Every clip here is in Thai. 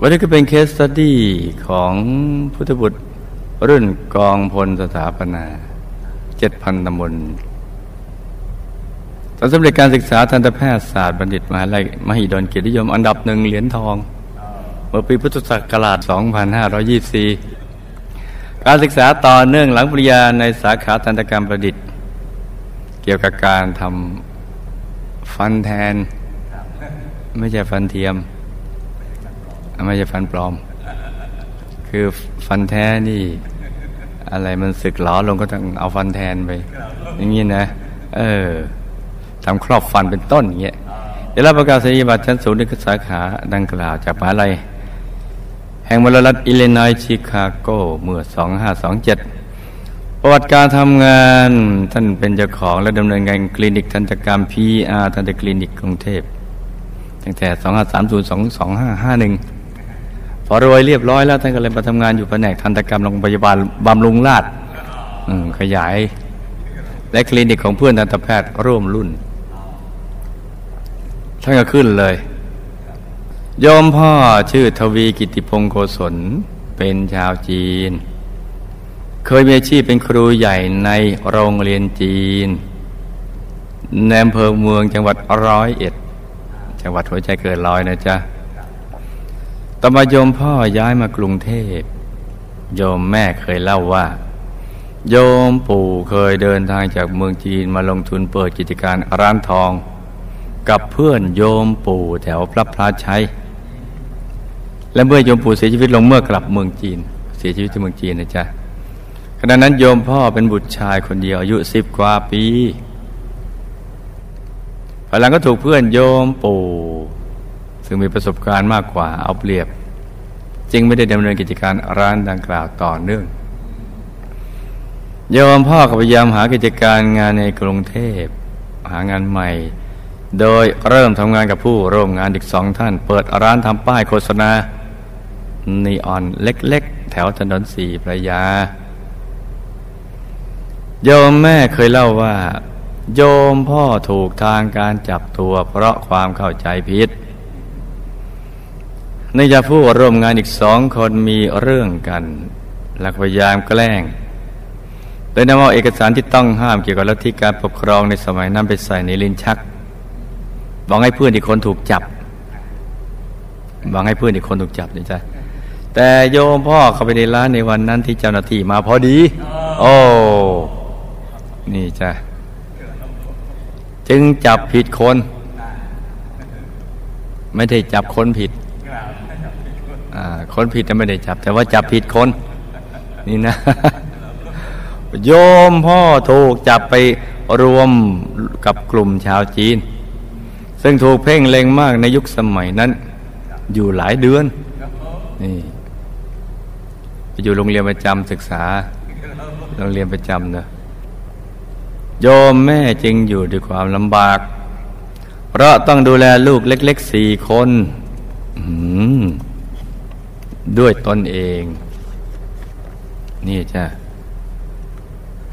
วันนี้ก็เป็นเคสสตี้ของพุทธบุตรรุ่นกองพลสถาปนาเจ็ดพันตำบลตอนสำเร็จการศึกษาทันตแพทยศาสตร์บัณฑิตมหาลัยมหิดลเกียรตินิยมอันดับหนึ่งเหรียญทอง เมื่อปีพุทธศักราช 2524 การศึกษาต่อเนื่องหลังปริญญาในสาขาทันตกรรมประดิษฐ์ เกี่ยวกับการทำฟันแทน ไม่ใช่ฟันเทียม ไม่ใช่ฟันปลอม คือฟันแท้นี่ อะไรมันสึกหลอลงก็ต้องเอาฟันแทนไป อย่างนี้นะ เออทำครอบฟันเป็นต้นอย่างเงี้ยเดี๋ยวรับประกาศนียบัตรชั้นสูงในสาขาดังกล่าวจากมหาลัยแห่งมลรัฐอิลลินอยชิคาโก เมื่อ 2527 ประวัติการทำงานท่านเป็นเจ้าของและดำเนินงานคลินิกทันตกรรม PR ทันตคลินิกกรุงเทพตั้งแต่ 2530-2551 พอรวยเรียบร้อยแล้วท่านก็เลยมาทำงานอยู่แผนกทันตกรรมโรงพยาบาลบำรุงราษฎร์ขยาย และคลินิกของเพื่อนทันตแพทย์ร่วมรุ่น ท่านก็ขึ้นเลยโยมพ่อชื่อทวีกิติพงศ์โกศลเป็นชาวจีน เคยมีอาชีพเป็นครูใหญ่ในโรงเรียนจีนในอำเภอเมืองจังหวัดร้อยเอ็ด จังหวัดหัวใจเกิดลอยนะจ๊ะ ต่อมาโยมพ่อย้ายมากรุงเทพ โยมแม่เคยเล่าว่า โยมปู่เคยเดินทางจากเมืองจีนมาลงทุนเปิดกิจการร้านทอง กับเพื่อนโยมปู่แถวพระพลาชัย และเมื่อโยมปู่เสียชีวิตลงเมื่อกลับเมืองจีน เสียชีวิตที่เมืองจีนนะจ๊ะขณะนั้นโยมพ่อเป็นบุตรชายคนเดียวอายุสิบกว่าปีภายหลังก็ถูกเพื่อนโยมปู่ ซึ่งมีประสบการณ์มากกว่าเอาเปรียบ จึงไม่ได้ดำเนินกิจการร้านดังกล่าวต่อเนื่องโยมพ่อก็พยายามหากิจการงานในกรุงเทพ หางานใหม่ โดยเริ่มทำงานกับผู้ร่วมงานอีกสองท่าน เปิดร้านทำป้ายโฆษณานีออนเล็กๆ แถวถนนสีพระยา โยมแม่เคยเล่าว่า โยมพ่อถูกทางการจับตัวเพราะความเข้าใจผิด นจาผู้ร่วมงานอีกสองคนมีเรื่องกันและพยายามแกล้ง โดยนำเอาเอกสารที่ต้องห้ามเกี่ยวกับลัทธิการปกครองในสมัยนั้นไปใส่ในลิ้นชักบอกให้เพื่อนอีกคนถูกจับบอกให้เพื่อนอีกคนถูกจับนี่จ้ะแต่โยมพ่อเข้าไปในร้านในวันนั้นที่เจ้าหน้าที่มาพอดี โอ้ นี่จ้ะ จึงจับผิดคน ไม่ได้จับคนผิด คนผิดจะไม่ได้จับ แต่ว่าจับผิดคน นี่นะ โยมพ่อถูกจับไปรวมกับกลุ่มชาวจีน ซึ่งถูกเพ่งเล็งมากในยุคสมัยนั้น อยู่หลายเดือน นี่ไปอยู่โรงเรียนประจำศึกษาโรงเรียนประจำเนะโยมแม่จึงอยู่ด้วยความลำบาก เพราะต้องดูแลลูกเล็กๆสี่คน อืม ด้วยตนเอง นี่จ้ะ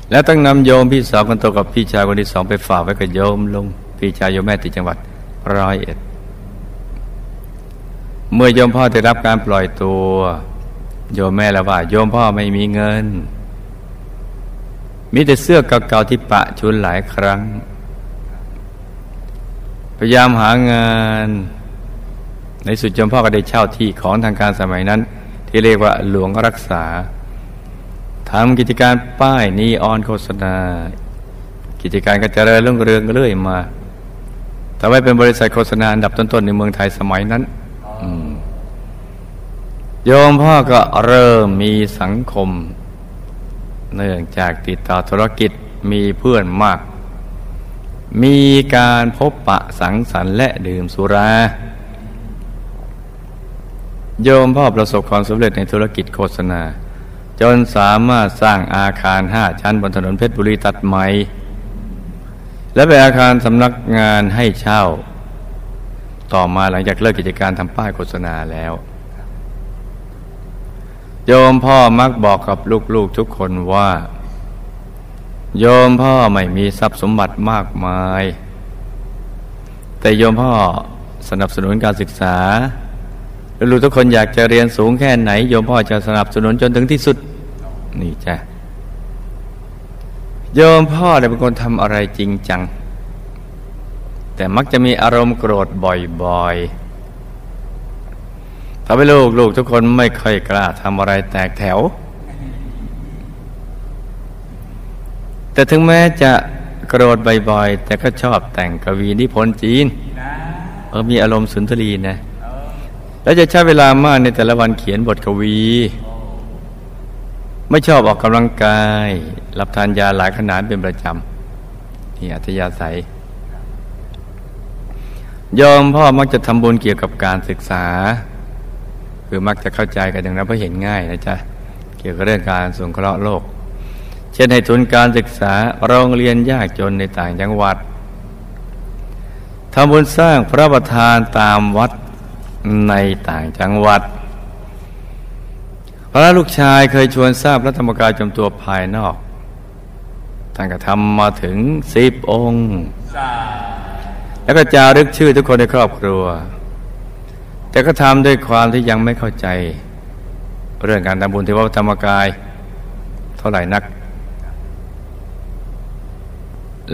แล้วต้องนำโยมพี่สาวคนโตกับพี่ชายคนที่สองไปฝากไว้กับโยมลงพี่ชายโยมแม่ที่จังหวัดร้อยเอ็ด เมื่อโยมพ่อได้รับการปล่อยตัว โยมแม่ล้วว่า โยมพ่อไม่มีเงิน มีแต่เสื้อเก่าๆที่ปะชุนหลายครั้ง พยายามหางาน ในสุดจมพ่อก็ได้เช่าที่ของทางการสมัยนั้น ที่เรียกว่าหลวงรักษาทำกิจการป้ายนีออนโฆษณา กิจการก็เจริญรุ่งเรืองเรื่อยมาทำให้เป็นบริษัทโฆษณาอันดับต้นๆในเมืองไทยสมัยนั้นโยมพ่อก็เริ่มมีสังคม เนื่องจากติดต่อธุรกิจมีเพื่อนมาก มีการพบปะสังสรรค์และดื่มสุรา โยมพ่อประสบความสำเร็จในธุรกิจโฆษณา จนสามารถสร้างอาคารห้าชั้นบนถนนเพชรบุรีตัดใหม่และเป็นอาคารสำนักงานให้เช่า ต่อมาหลังจากเลิกกิจการทำป้ายโฆษณาแล้ว โยมพ่อมักบอกกับลูกๆทุกคนว่า โยมพ่อไม่มีทรัพย์สมบัติมากมาย แต่โยมพ่อสนับสนุนการศึกษา ลูกทุกคนอยากจะเรียนสูงแค่ไหน โยมพ่อจะสนับสนุนจนถึงที่สุด นี่จ้ะโยมพ่อเป็นคนทำอะไรจริงจัง แต่มักจะมีอารมณ์โกรธบ่อยๆทำให้ลูกลูกทุกคนไม่ค่อยกล้าทำอะไรแตกแถว แต่ถึงแม้จะโกรธบ่อยๆ แต่ก็ชอบแต่งกวีนิพนธ์จีน เออมีอารมณ์สุนทรีนะ แล้วจะใช้เวลามากในแต่ละวันเขียนบทกวี ไม่ชอบออกกำลังกาย รับทานยาหลายขนาดเป็นประจำนี่อัธยาศัยยอมพ่อมักจะทำบุญเกี่ยวกับการศึกษา คือมักจะเข้าใจกันอย่างนั้นเพราะเห็นง่ายนะจ๊ะเกี่ยวกับเรื่องการสงเคราะห์โลก เช่นให้ทุนการศึกษาโรงเรียนยากจนในต่างจังหวัดทำบุญสร้างพระประธานตามวัด ในต่างจังหวัด พระลูกชายเคยชวนทราบพระธรรมกายจำตัวภายนอกท่านก็ทำมาถึงสิบองค์ แล้วก็จารึกชื่อทุกคนในครอบครัว แต่ก็ทำด้วยความที่ยังไม่เข้าใจ เรื่องการทำบุญที่วัดธรรมกาย เท่าไหร่นัก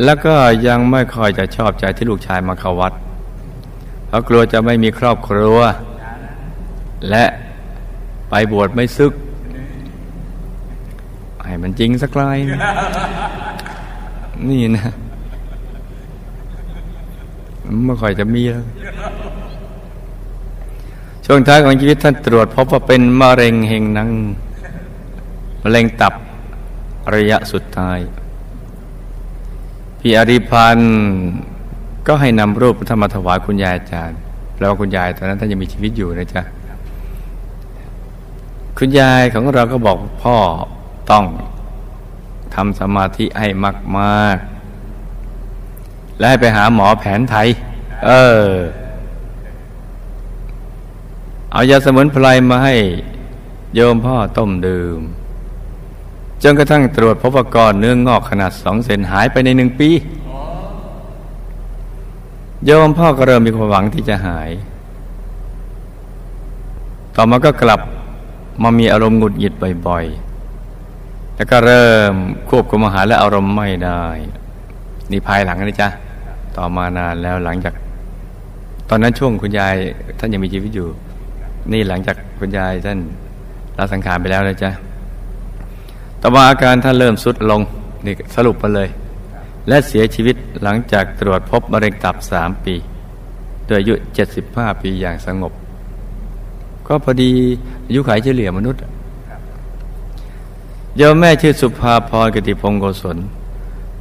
แล้วก็ยังไม่ค่อยจะชอบใจที่ลูกชายมาเข้าวัด เพราะกลัวจะไม่มีครอบครัว และไปบวชไม่ซึกให้มันจริงสักลายนะนี่นะไม่ค่อยจะมีแล้วช่วงท้ายของชีวิตท่านตรวจพบว่าเป็นมะเร็งเฮงนังมะเร็งตับระยะสุดท้าย พี่อริพันธ์ ก็ให้นำรูปธรรมถวายคุณยายอาจารย์แปลว่าคุณยายตอนนั้นท่านยังมีชีวิตอยู่นะจ๊ะคุณยายของเราก็บอกพ่อต้องทำสมาธิให้มากๆ และให้ไปหาหมอแผนไทย เออ เอายาสมุนไพรมาให้โยมพ่อต้มดื่ม จนกระทั่งตรวจพบว่าก้อนเนื้องอกขนาดสองเซนหายไปในหนึ่งปี โยมพ่อก็เริ่มมีความหวังที่จะหาย ต่อมาก็กลับมามีอารมณ์หงุดหงิดบ่อยๆ แล้วก็เริ่มควบคุมอาหารและอารมณ์ไม่ได้ นี่ภายหลังนะจ๊ะ ต่อมานานแล้วหลังจาก ตอนนั้นช่วงคุณยายท่านยังมีชีวิตอยู่ นี่หลังจากคุณยายท่านลาสังขารไปแล้วนะจ๊ะ ต่อมาอาการท่านเริ่มสุดลง นี่สรุปมาเลย และเสียชีวิตหลังจากตรวจพบมะเร็งตับสามปีโดยอายุเจ็ดสิบห้าปีอย่างสงบ ก็พอดีอายุขัยเฉลี่ยมนุษย์เยมแม่ชื่อสุภาพรกติพงโกศล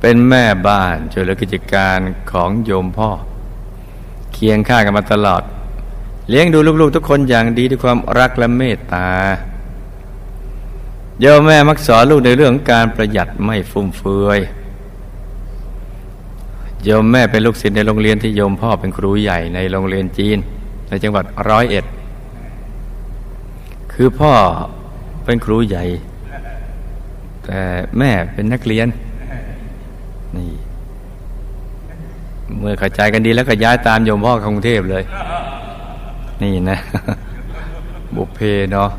เป็นแม่บ้านช่วยเหลือกิจการของโยมพ่อ เคียงข้างกันมาตลอด เลี้ยงดูลูกๆทุกคนอย่างดีด้วยความรักและเมตตาโยมแม่มักสอนลูกในเรื่องการประหยัดไม่ฟุ่มเฟือย โยมแม่เป็นลูกศิษย์ในโรงเรียนที่โยมพ่อเป็นครูใหญ่ในโรงเรียนจีน ในจังหวัดร้อยเอ็ด คือพ่อเป็นครูใหญ่ แต่แม่เป็นนักเรียน นี่ เมื่อเข้าใจกันดีแล้วก็ย้ายตามโยมพ่อกรุงเทพเลย นี่นะ บุพเพเนาะ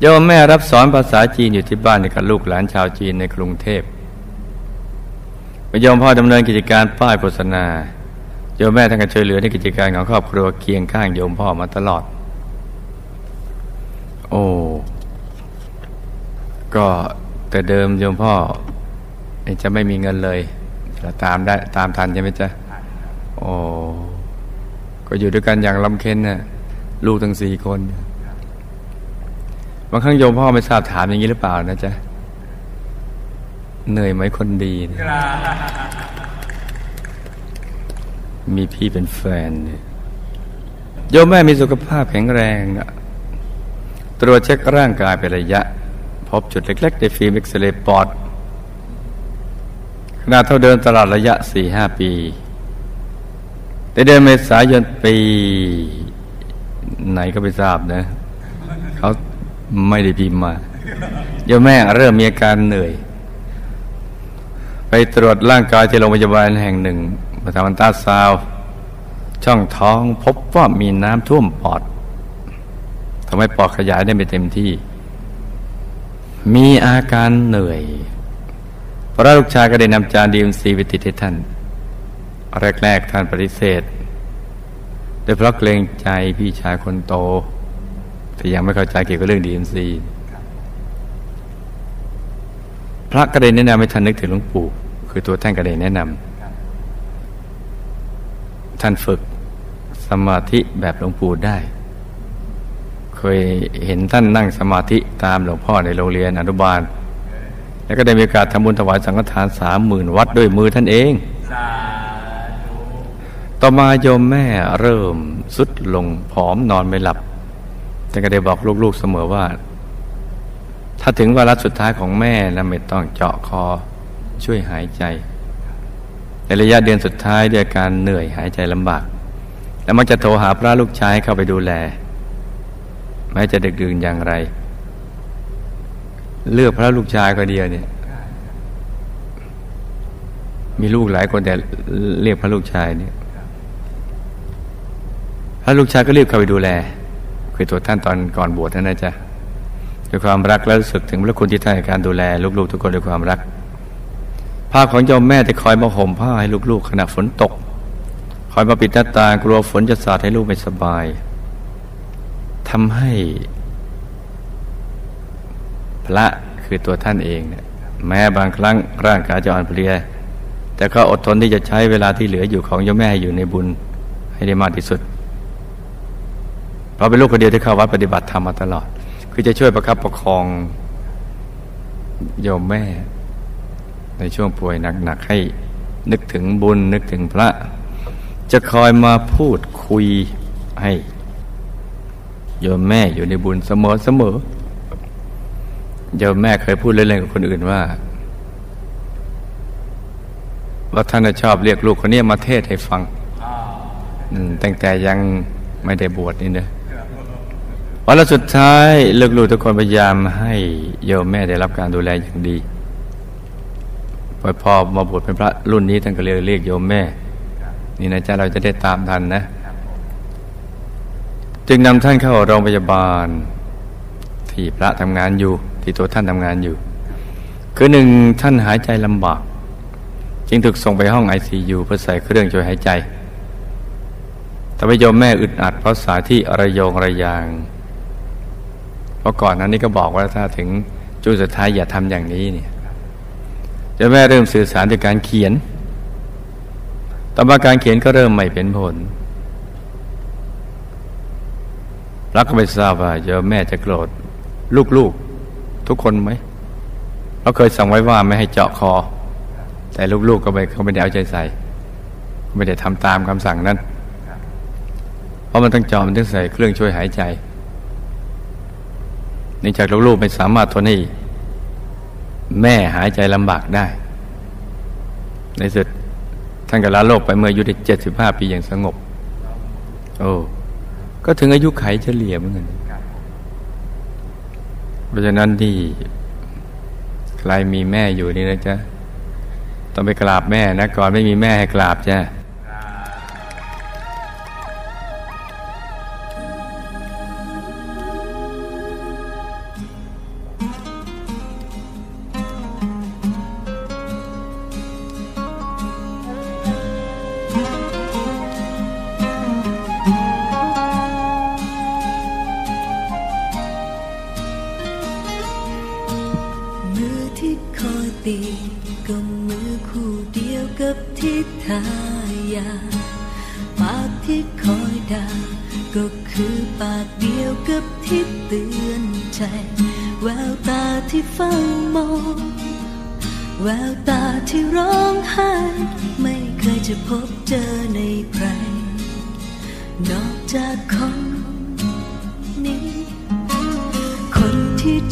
โยมแม่รับสอนภาษาจีนอยู่ที่บ้านกับลูกหลานชาวจีนในกรุงเทพ โยมพ่อดำเนินกิจการป้ายโฆษณาโยมแม่ทั้งการช่วยเหลือในกิจการของครอบครัวเคียงข้างโยมพ่อมาตลอด โอ้ก็แต่เดิมโยมพ่อจะไม่มีเงินเลยจะตามได้ตามทันใช่ไหมจ๊ะโอ้ก็อยู่ด้วยกันอย่างลำเค็นน่ะลูกทั้งสี่คนบางครั้งโยมพ่อไม่ทราบถามอย่างนี้หรือเปล่านะจ๊ะ เหนื่อยไหมคนดี มีพี่เป็นแฟนโยมแม่มีสุขภาพแข็งแรง ตรวจเช็คร่างกายเป็นระยะ พบจุดเล็ก ๆ ในฟิล์มเอ็กซเรย์ปอดขนาดเท่าเดินตลอดระยะสี่ห้าปีแต่เดือนเมษายนปี ไหนก็ไม่ทราบนะ เขาไม่ได้พิมพ์มาโยมแม่เริ่มมีอาการเหนื่อย ไปตรวจร่างกายที่โรงพยาบาลแห่งหนึ่งมาทำอันตราซาว ช่องท้องพบว่ามีน้ำท่วมปอดทำให้ปอดขยายได้ไม่เต็มที่ มีอาการเหนื่อยพระลูกชายก็ได้นำจานดีมซีไปติดให้ท่าน แรก ๆ ท่านปฏิเสธโดยเพราะเกรงใจพี่ชายคนโต แต่ยังไม่เข้าใจเกี่ยวกับเรื่องดีมซี พระก็ได้แนะนำให้ท่านนึกถึงหลวงปู่ คือตัวท่านก็ได้แนะนำท่านฝึกสมาธิแบบหลวงปู่ได้ เคยเห็นท่านนั่งสมาธิตามหลวงพ่อในโรงเรียนอนุบาล แล้วก็ได้มีโอกาสทำบุญถวายสังฆทานสามหมื่นวัดด้วยมือท่านเองต่อมาโยมแม่เริ่มสุดลงผอมนอนไม่หลับแต่ก็ได้บอกลูกๆเสมอว่า ถ้าถึงวาระสุดท้ายของแม่นะไม่ต้องเจาะคอช่วยหายใจ ในระยะเดือนสุดท้ายด้วยการเหนื่อยหายใจลำบาก แล้วมันจะโทรหาพระลูกชายเข้าไปดูแล แม้จะดึกดื่นอย่างไร เลือกพระลูกชายก็เดียวเนี่ย มีลูกหลายคนแต่เรียกพระลูกชายเนี่ยพระลูกชายก็รีบเข้าไปดูแลคือตัวท่านตอนก่อนบวชท่านนะจ๊ะ ด้วยความรักและรู้สึกถึงพระคุณที่ท่านในการดูแลลูกๆทุกคนด้วยความรัก ภาพของโยมแม่ที่คอยมาห่มผ้าให้ลูกๆขณะฝนตก คอยมาปิดหน้าต่างกลัวฝนจะสาดให้ลูกไม่สบายทำให้พระคือตัวท่านเองเนี่ยแม้บางครั้งร่างกายจะอ่อนเพลีย แต่ก็อดทนที่จะใช้เวลาที่เหลืออยู่ของโยมแม่อยู่ในบุญให้ได้มากที่สุด เพราะเป็นลูกคนเดียวที่เข้าวัดปฏิบัติธรรมมาตลอด คือจะช่วยประคับประคองโยมแม่ ในช่วงป่วยหนักๆให้นึกถึงบุญนึกถึงพระ จะคอยมาพูดคุยให้ โยมแม่อยู่ในบุญเสมอเสมอโยมแม่เคยพูดเล่นๆกับคนอื่นว่าว่าท่านชอบเรียกลูกคนนี้มาเทศให้ฟังตั้งแต่ยังไม่ได้บวชนี่เนอะ วันละสุดท้ายลูกๆทุกคนพยายามให้โยมแม่ได้รับการดูแลอย่างดีพอพอมาบวชเป็นพระรุ่นนี้ท่านก็เรียกเรียกโยมแม่ นี่นะจ๊ะเราจะได้ตามทันนะ จึงนำท่านเข้าโรงพยาบาล ที่พระทำงานอยู่ ที่ตัวท่านทำงานอยู่ คือหนึ่งท่านหายใจลำบาก จึงถูกส่งไปห้องไอซียูเพื่อใส่เครื่องช่วยหายใจทำให้โยมแม่อึดอัดเพราะสายที่ระยงระยาง เพราะก่อนนั้นนี่ก็บอกว่าถ้าถึงจุดสุดท้ายอย่าทำอย่างนี้เนี่ยจะแม่เริ่มสื่อสารด้วยการเขียนต่อมาการเขียนก็เริ่มไม่เป็นผลรักก็ไม่ทราบว่าจะแม่จะโกรธลูกๆทุกคนไหมเราเคยสั่งไว้ว่าไม่ให้เจาะคอ แต่ลูกๆก็ไม่เขาไม่ได้เอาใจใส่ไม่ได้ทำตามคำสั่งนั้น เพราะมันต้องจอมันต้องใส่เครื่องช่วยหายใจ นื่องจากลูกๆไม่สามารถทนให้แม่หายใจลำบากได้ ในสุดท่านก็ลาโลกไปเมื่ออายุได้เจ็ดสิบห้าปีอย่างสงบ โอ้ก็ถึงอายุไขเฉลี่ยเหมือนกันเพราะฉะนั้นที่ใครมีแม่อยู่นี่นะจ๊ะต้องไปกราบแม่นะก่อนไม่มีแม่ให้กราบจ้ะ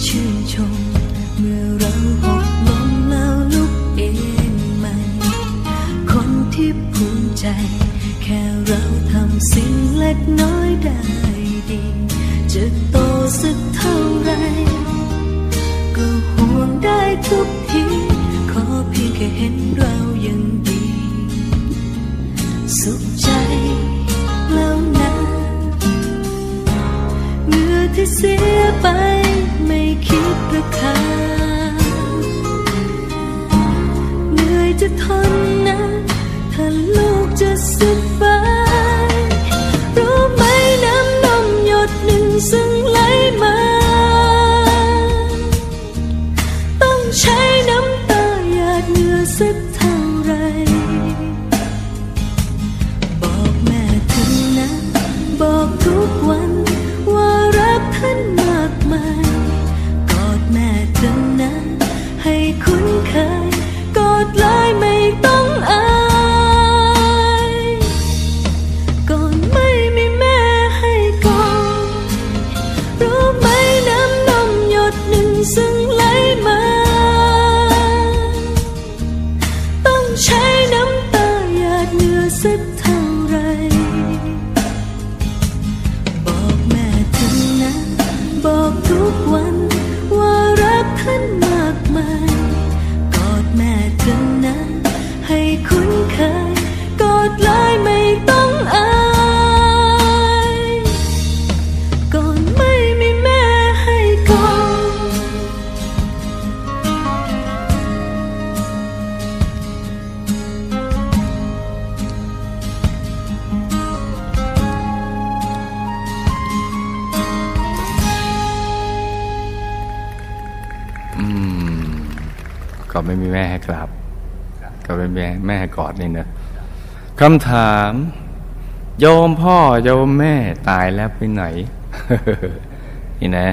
ชื่นชม เมื่อเราหกล้มแล้วลุกเองใหม่ คนที่ภูมิใจ แค่เราทำสิ่งเล็กน้อยได้ดี จะโตสักเท่าไรก็หวงได้ทุกที ขอเพียงแค่เห็นเรายังดี สุขใจแล้วนะเมื่อที่เสียไป อยจะทนนะถ้าลูกจะสบายรู้ไหมน้ำนมหยดหนึ่งซึ่งไหลมา ต้องใช้น้ำตาหยาดเหงื่อสักเท่าไร บอกแม่ถึงนะ บอกทุกวันว่ารักท่านมากมายกอดแม่ถึงนะให้คุ้นเคยกอดเลย แม่ให้กราบก็ไม่มีแม่แม่ให้กอดนี่เนอะคำถาม โยมพ่อโยมแม่ตายแล้วไปไหน นี่นะ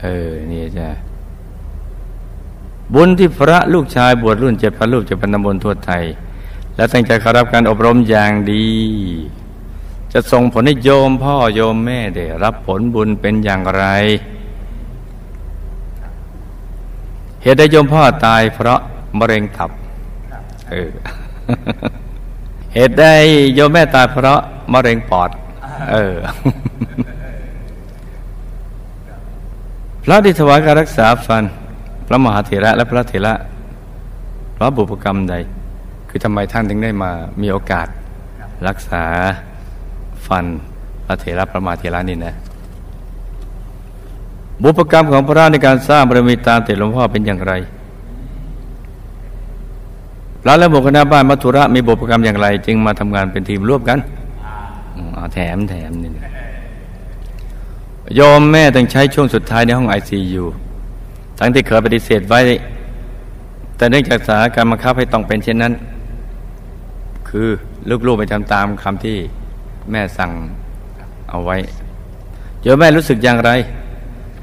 เออ นี่จ้ะบุญที่พระลูกชายบวชรุ่นเจ็ดพันรูปเจ็ดพันตำบลทั่วไทย และตั้งใจเข้ารับการอบรมอย่างดี จะส่งผลให้โยมพ่อโยมแม่ได้รับผลบุญเป็นอย่างไร เหตุใดโยมพ่อตายเพราะมะเร็งตับเออเหตุใดโยมแม่ตายเพราะมะเร็งปอด เออพระที่ถวายการรักษาฟัน พระมหาเถระและพระเถระพระบุพกรรมใด คือทำไมท่านถึงได้มามีโอกาสรักษาฟันพระเถระพระมหาเถระนี่นะ บุพกรรมของพระในการสร้างบารมีตามติดหลวงพ่อเป็นอย่างไรพระและบุคคลบ้านมัทุระมีบุพกรรมอย่างไร จึงมาทำงานเป็นทีมร่วมกันแถมแถมนี่โยมแม่ต้องใช้ช่วงสุดท้ายในห้องไอซียูทั้งที่เคยปฏิเสธไว้ แต่เนื่องจากสถานการณ์บังคับให้ต้องเป็นเช่นนั้น คือลูกๆไปทำตามคำที่แม่สั่งเอาไว้โยมแม่รู้สึกอย่างไร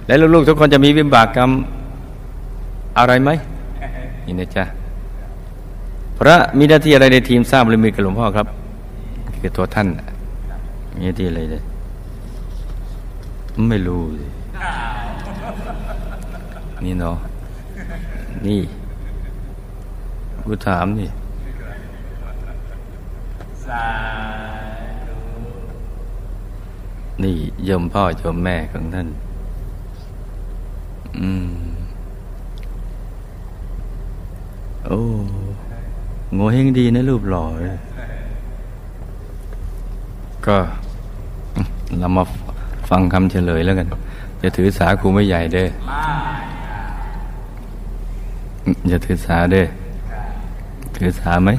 และลูกๆทุกคนจะมีวิบากกรรมอะไรไหมนี่นะจ๊ะพระมีหน้าที่อะไรในทีมสร้างบารมีกับหลวงพ่อครับ คือตัวท่านมีหน้าที่อะไรเลยไม่รู้สินี่เนาะนี่กูถามนี่นี่ยมพ่อยมแม่ของท่าน อืม โอ้โง่เฮงดีนะรูปหล่อเลยก็เรามาฟังคำเฉลยแล้วกัน จะถือสาครูไม่ใหญ่เด้ออย่าถือสาเด้อถือสาไหม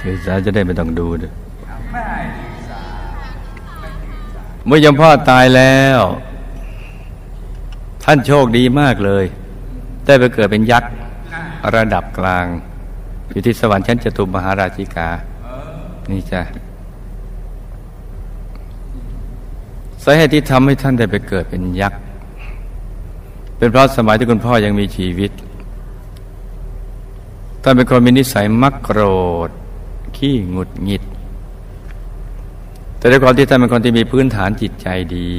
ถือสาจะได้ไม่ต้องดูเด้อเมื่อยมพ่อตายแล้ว ท่านโชคดีมากเลย ได้ไปเกิดเป็นยักษ์ระดับกลาง อยู่ที่สวรรค์ชั้นจตุมหาราชิกา นี่จ้ะสาเหตุที่ทำให้ท่านได้ไปเกิดเป็นยักษ์เป็นเพราะสมัยที่คุณพ่อยังมีชีวิตท่านเป็นคนมีนิสัยมักโกรธ ขี้หงุดหงิด แต่ด้วยความที่ท่านเป็นคนที่มีพื้นฐานจิตใจดี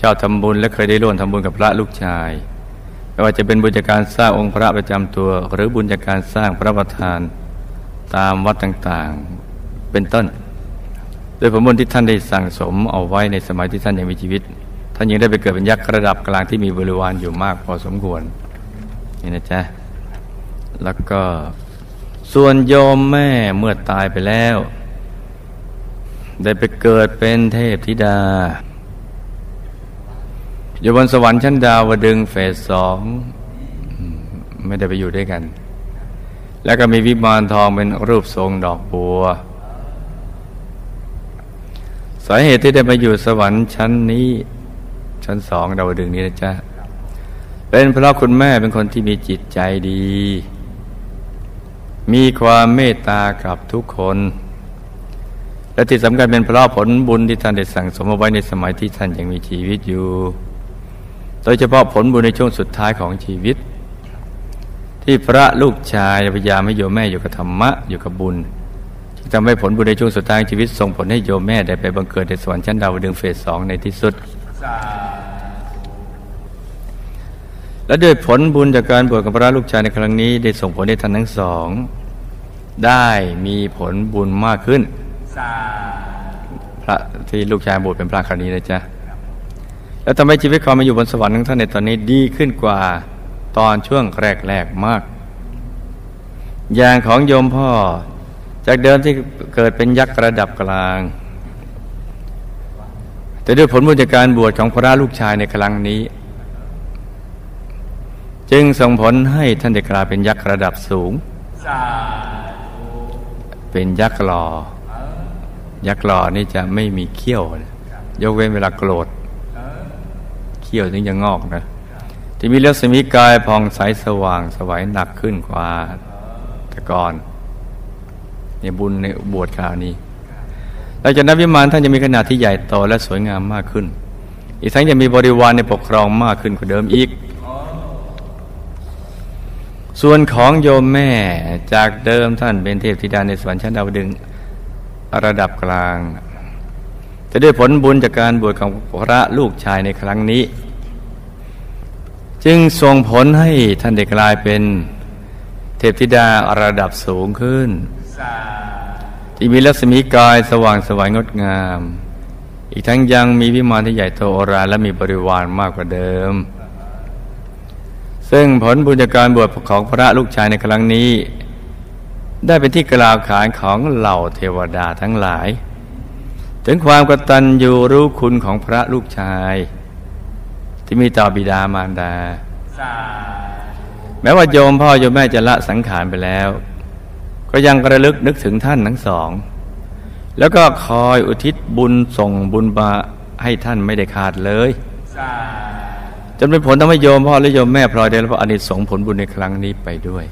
ชอบทำบุญและเคยได้ร่วมทำบุญกับพระลูกชายไม่ว่าจะเป็นบุญจากการสร้างองค์พระประจำตัว หรือบุญจากการสร้างพระประธานตามวัดต่างๆเป็นต้น โดยผลบุญที่ท่านได้สั่งสมเอาไว้ในสมัยที่ท่านยังมีชีวิต ท่านยังได้ไปเกิดเป็นยักษ์ระดับกลางที่มีบริวารอยู่มากพอสมควรนี่นะจ๊ะแล้วก็ส่วนโยมแม่เมื่อตายไปแล้ว ได้ไปเกิดเป็นเทพธิดา อยู่บนสวรรค์ชั้นดาวดึงเฟสสองไม่ได้ไปอยู่ด้วยกัน แล้วก็มีวิมานทองเป็นรูปทรงดอกบัว สาเหตุที่ได้มาอยู่สวรรค์ชั้นนี้ ชั้นสองดาวดึงนี้นะจ๊ะเป็นเพราะคุณแม่เป็นคนที่มีจิตใจดี มีความเมตตากับทุกคน และที่สำคัญเป็นเพราะผลบุญที่ท่านได้สั่งสมเอาไว้ในสมัยที่ท่านยังมีชีวิตอยู่ โดยเฉพาะผลบุญในช่วงสุดท้ายของชีวิต ที่พระลูกชายพยายามให้โยมแม่อยู่กับธรรมะอยู่กับบุญที่ทำให้ผลบุญในช่วงสุดท้ายชีวิตส่งผลให้โยมแม่ได้ไปบังเกิดในสวรรค์ชั้นดาวดึงเฟสสองในที่สุด และด้วยผลบุญจากการบวชกับพระลูกชายในครั้งนี้ ได้ส่งผลให้ท่านทั้งสอง ได้มีผลบุญมากขึ้นพระที่ลูกชายบวชเป็นพระครั้งนี้นะจ๊ะ แล้วทำให้ชีวิตความมาอยู่บนสวรรค์ของท่านในตอนนี้ดีขึ้นกว่าตอนช่วงแรกๆมาก อย่างของโยมพ่อจากเดิมที่เกิดเป็นยักษ์ระดับกลาง แต่ด้วยผลบุญจากการบวชของพระลูกชายในครั้งนี้ จึงส่งผลให้ท่านได้กลายเป็นยักษ์ระดับสูง เป็นยักษ์หลอยักษ์หลอนี่จะไม่มีเขี้ยว ยกเว้นเวลาโกรธ ขี้ยวถึงจะงอกนะที่มีเลักษมีกายผ่องใสสว่างสวัยหนักขึ้นกว่าแต่ก่อนเนี่ยบุญในบวชคราวนี้หลังจากนั้นวิมานท่านจะมีขนาดที่ใหญ่โตและสวยงามมากขึ้น อีกทั้งจะมีบริวารในปกครองมากขึ้นกว่าเดิมอีก ส่วนของโยมแม่จากเดิมท่านเป็นเทพธิดาในสวรรค์ชั้นดาวดึงระดับกลาง จะได้ผลบุญจากการบวชของพระลูกชายในครั้งนี้ จึงส่งผลให้ท่านได้กลายเป็นเทพธิดาระดับสูงขึ้น ที่มีลักษมีกายสว่างสวยงดงาม อีกทั้งยังมีวิมานที่ใหญ่โตโอราและมีบริวารมากกว่าเดิม ซึ่งผลบุญจากการบวชของพระลูกชายในครั้งนี้ ได้เป็นที่กล่าวขานของเหล่าเทวดาทั้งหลาย ถึงความกตัญญูรู้คุณของพระลูกชาย ที่มีต่อบิดามารดา แม้ว่าโยมพ่อโยมแม่จะละสังขารไปแล้ว ก็ยังระลึกนึกถึงท่านทั้งสอง แล้วก็คอยอุทิศบุญส่งบุญบาให้ท่านไม่ได้ขาดเลยจนเป็นผลทำให้โยมพ่อและโยมแม่พลอยได้รับอนิสงส์ผลบุญในครั้งนี้ไปด้วย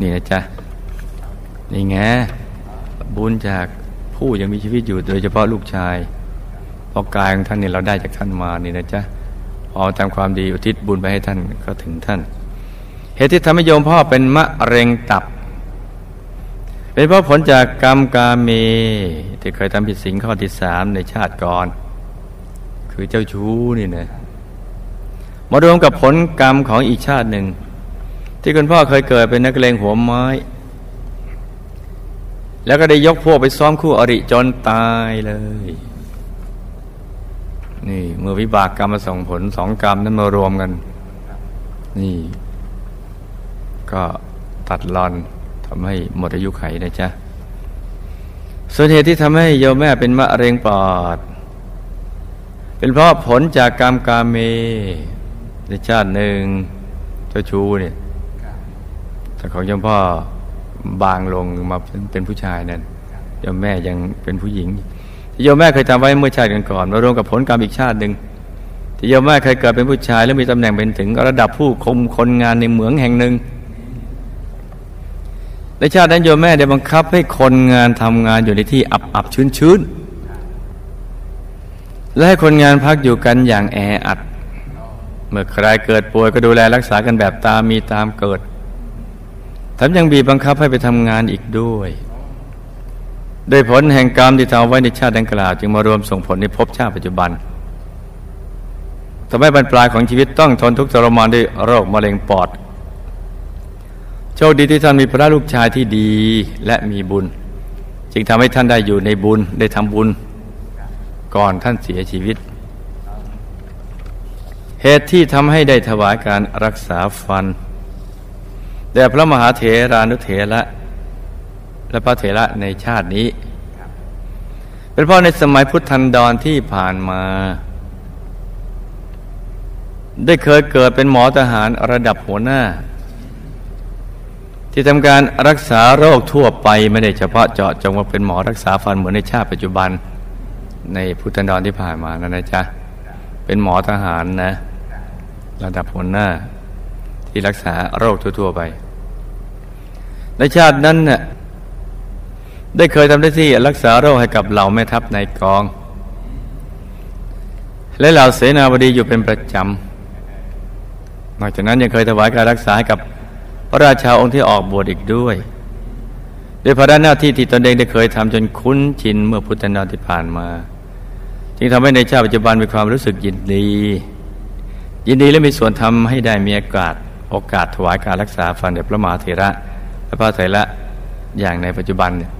นี่นะจ๊ะนี่ไงบุญจาก ผู้ยังมีชีวิตอยู่โดยเฉพาะลูกชายเพราะกายของท่านเนี่ยเราได้จากท่านมานี่นะจ๊ะพอทำความดีอุทิศบุญไปให้ท่านก็ถึงท่าน เหตุที่ทำให้โยมพ่อเป็นมะเร็งตับ เป็นเพราะผลจากกรรมกาเมที่เคยทำผิดสิ่งข้อที่สามในชาติก่อน คือเจ้าชู้นี่นะมารวมกับผลกรรมของอีกชาติหนึ่ง ที่คุณพ่อเคยเกิดเป็นนักเลงหัวไม้ แล้วก็ได้ยกพวกไปซ้อมคู่อริจนตายเลย นี่เมื่อวิบากกรรมมาส่งผลสองกรรมนั้นมารวมกัน นี่ ก็ตัดรอนทำให้หมดอายุไขนะจ๊ะส่วนเหตุที่ทำให้โยมแม่เป็นมะเร็งปอด เป็นเพราะผลจากกรรมกาเม ในชาติหนึ่งเจ้าชูเนี่ยแต่ของยมพ่อ บางลงมาเป็นผู้ชายนั่นโยมแม่ยังเป็นผู้หญิงที่โยมแม่เคยทำไว้เมื่อชาติกันก่อนมารวมกับผลกรรมอีกชาติหนึ่งที่โยมแม่เคยเกิดเป็นผู้ชาย แล้วมีตำแหน่งเป็นถึงระดับผู้คุมคนงานในเหมืองแห่งหนึ่งในชาตินั้นโยมแม่ได้บังคับให้คนงานทำงานอยู่ในที่อับอับชื้นชื้นและให้คนงานพักอยู่กันอย่างแออัด เมื่อใครเกิดป่วยก็ดูแลรักษากันแบบตามมีตามเกิด แถมยังบีบบังคับให้ไปทำงานอีกด้วยโดยผลแห่งกรรมที่ทำไว้ในชาติดังกล่าว จึงมารวมส่งผลในภพชาติปัจจุบันทำให้บรรปลายของชีวิตต้องทนทุกข์ทรมานด้วยโรคมะเร็งปอด โชคดีที่ท่านมีพระลูกชายที่ดีและมีบุญ จึงทำให้ท่านได้อยู่ในบุญได้ทำบุญ ก่อนท่านเสียชีวิต เหตุที่ทำให้ได้ถวายการรักษาฟัน ด่พระมหาเถรานุเถระและพระเถระในชาตินี้ เป็นเพราะในสมัยพุทธันดรที่ผ่านมา ได้เคยเกิดเป็นหมอทหารระดับหัวหน้า ที่ทำการรักษาโรคทั่วไปไม่ได้เฉพาะเจาะจงว่าเป็นหมอรักษาฟันเหมือนในชาติปัจจุบัน ในพุทธันดรที่ผ่านมานะนะจ๊ะ เป็นหมอทหารนะ ระดับหัวหน้าที่รักษาโรคทั่ว ๆ ไป ในชาตินั้นเน่ยได้เคยทำได้ที่รักษาโรคให้กับเหล่าแม่ทัพในกอง และเหล่าเสนาบดีอยู่เป็นประจำนอกจากนั้นยังเคยถวายการรักษาให้กับพระราชาองค์ที่ออกบวชอีกด้วยด้วยภาระหน้าที่ที่ตนเองได้เคยทำจนคุ้นชินเมื่อพุทธนาที่ผ่านมา จึงทำให้ในชาติปัจจุบันมีความรู้สึกยินดี ยินดีและมีส่วนทำให้ได้มีโอกาสโอกาสถวายการรักษาฟันเดชพระมหาเถระ และพระเถระอย่างในปัจจุบันเนี่ย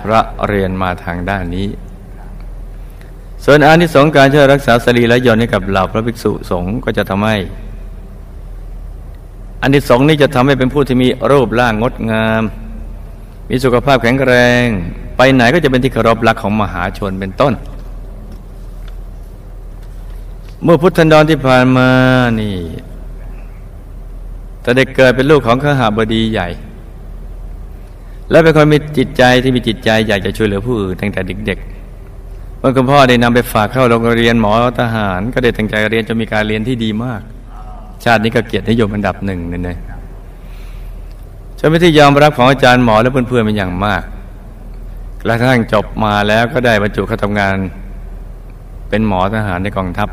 เพราะเรียนมาทางด้านนี้ ส่วนอานิสงส์การช่วยรักษาสรีและยนให้กับเหล่าพระภิกษุสงฆ์ก็จะทำให้อานิสงส์นี้จะทำให้เป็นผู้ที่มีรูปร่างงดงาม มีสุขภาพแข็งแรง ไปไหนก็จะเป็นที่เคารพรักของมหาชนเป็นต้น เมื่อพุทธันดรที่ผ่านมานี่ แต่เด็กเกิดเป็นลูกของข้าหาบดีใหญ่ และเป็นคนมีจิตใจที่มีจิตใจอยากจะช่วยเหลือผู้อื่นตั้งแต่เด็กๆเมื่อคุณพ่อได้นำไปฝากเข้าโรงเรียนหมอทหาร ก็ได้ตั้งใจเรียนจนมีการเรียนที่ดีมาก ชาตินี้ก็เกียรตินิยมอันดับหนึ่งนี่นะจนเป็นที่ยอมรับของอาจารย์หมอและเพื่อนๆเป็นอย่างมากกระทั่งจบมาแล้วก็ได้บรรจุเข้าทำงานเป็นหมอทหารในกองทัพ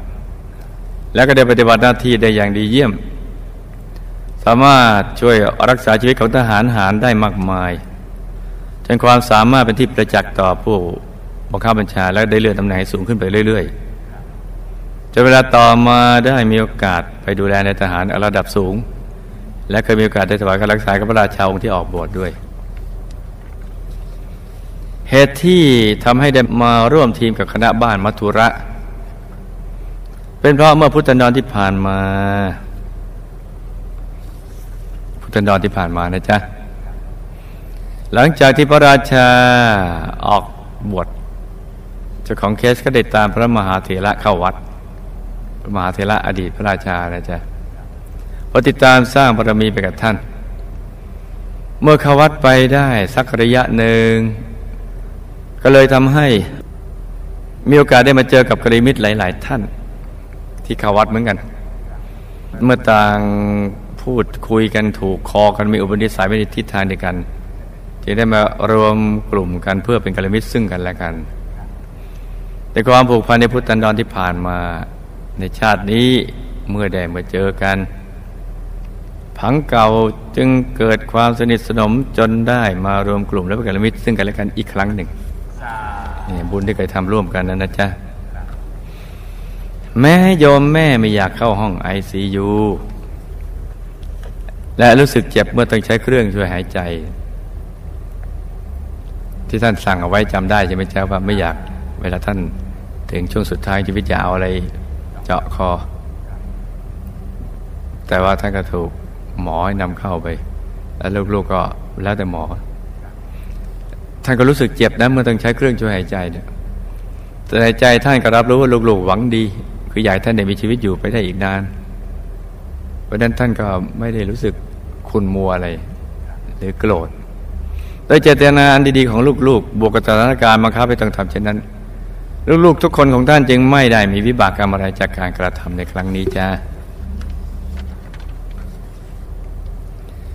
แล้วก็ได้ปฏิบัติหน้าที่ได้อย่างดีเยี่ยม สามารถช่วยรักษาชีวิตของทหารหารได้มากมาย จนความสามารถเป็นที่ประจักษ์ต่อผู้บังคับบัญชาและได้เลื่อนตำแหน่งสูงขึ้นไปเรื่อยๆจนเวลาต่อมาได้มีโอกาสไปดูแลในทหารระดับสูง และเคยมีโอกาสได้ถวายการรักษากับพระราชาองค์ที่ออกบวชดด้วย เหตุที่ทำให้ได้มาร่วมทีมกับคณะบ้านมัทุระ เป็นเพราะเมื่อพุทธนดรที่ผ่านมา จนดอนที่ผ่านมานะจ๊ะ หลังจากที่พระราชาออกบวชเจ้าของเคสก็ได้ตามพระมหาเถระเข้าวัด พระมหาเถระอดีตพระราชานะจ๊ะพอติดตามสร้างบารมีไปกับท่าน เมื่อเข้าวัดไปได้สักระยะหนึ่ง ก็เลยทำให้มีโอกาสได้มาเจอกับกริมิตรหลาย ๆ ท่าน ที่เข้าวัดเหมือนกัน เมื่อต่าง พูดคุยกันถูกคอกันมีอุปนิสัยไม่ในทิศทางเดียวกันจึงได้มารวมกลุ่มกันเพื่อเป็นกัลยาณมิตรซึ่งกันและกัน แต่ความผูกพันในพุทธันดรที่ผ่านมาในชาตินี้เมื่อได้มาเจอกัน ผังเก่าจึงเกิดความสนิทสนมจนได้มารวมกลุ่มและเป็นกัลยาณมิตรซึ่งกันและกันอีกครั้งหนึ่งนี่บุญที่เคยทำร่วมกันนั้นนะจ๊ะแม่โยมแม่ไม่อยากเข้าห้องไอซียู และรู้สึกเจ็บเมื่อต้องใช้เครื่องช่วยหายใจ ที่ท่านสั่งเอาไว้จำได้ใช่ไหมเจ้าว่าไม่อยากเวลาท่านถึงช่วงสุดท้ายชีวิตจะเอาอะไรเจาะคอ แต่ว่าท่านก็ถูกหมอนำเข้าไป แล้วลูกๆก็แล้วแต่หมอ ท่านก็รู้สึกเจ็บนะเมื่อต้องใช้เครื่องช่วยหายใจเนี่ยแต่ในใจท่านก็รับรู้ว่าลูกๆหวังดี คืออยากท่านได้มีชีวิตอยู่ไปได้อีกนาน ราะนั้นท่านก็ไม่ได้รู้สึกคุณมัวอะไร หรือโกรธโดยเจตนาอันดีๆของลูกๆ บวกกับสถานการณ์บังคับให้ต้องทำเช่นนั้น ลูกๆ ทุกคนของท่านจึงไม่ได้มีวิบากกรรมอะไรจากการกระทำในครั้งนี้จ้า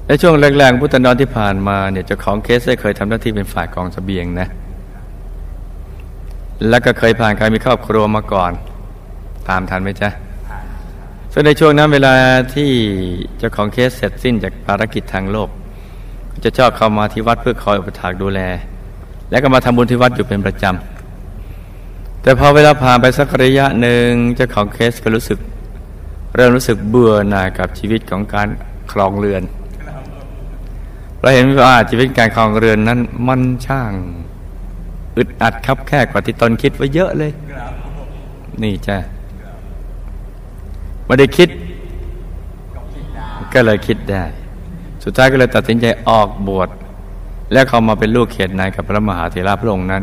ในช่วงแรกๆพุทธนรที่ผ่านมาเนี่ยเจ้าของเคสได้เคยทำหน้าที่เป็นฝ่ายกองสเสบียงนะ แล้วก็เคยผ่านการมีครอบครัวมาก่อน ตามทันไหมจ๊ะ ซึ่งในช่วงนั้นเวลาที่เจ้าของเคสเสร็จสิ้นจากภารกิจทางโลก จะชอบเข้ามาที่วัดเพื่อคอยอุปถัมภ์ดูแล และก็มาทำบุญที่วัดอยู่เป็นประจำแต่พอเวลาผ่านไปสักระยะหนึ่งเจ้าของเคสก็รู้สึก เริ่มรู้สึกเบื่อหน่ายกับชีวิตของการคลองเรือนเราเห็นว่าชีวิตการคลองเรือนนั้นมันช่างอึดอัดคับแค่กว่าที่ตนคิดไว้เยอะเลย นี่จ้ะ ไม่ได้คิด ก็เลยคิดได้ สุดท้ายก็เลยตัดสินใจออกบวชและเขามาเป็นลูกเขตนายกับพระมหาเถระพระองค์นั้น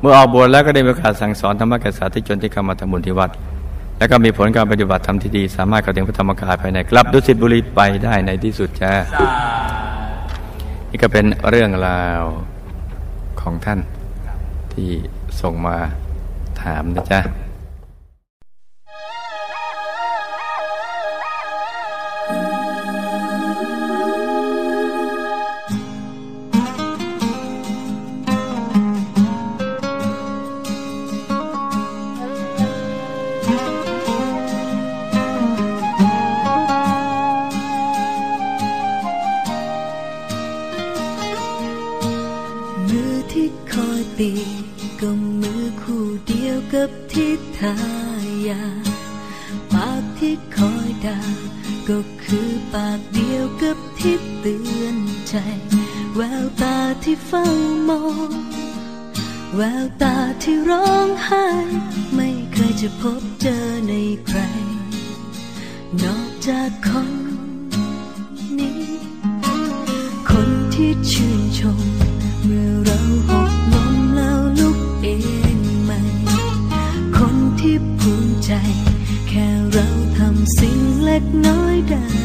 เมื่อออกบวชแล้วก็ได้มีโอกาสสั่งสอนธรรมะแก่สาธุชนที่เข้ามาทำบุญที่วัด แล้วก็มีผลการปฏิบัติธรรมที่ดี สามารถเข้าถึงพระธรรมกายภายในกลับดุสิตบุรีไปได้ในที่สุดจ้านี่ก็เป็นเรื่องราวของท่านที่ส่งมาถามนะจ๊ะ ทายา ปากที่คอยด่าก็คือปากเดียวกับที่เตือนใจ แววตาที่เฝ้ามอง แววตาที่ร้องไห้ ไม่เคยจะพบเจอในใคร นอกจากคนนี้ คนที่ชื่นชม เมื่อเราห สิ่งเ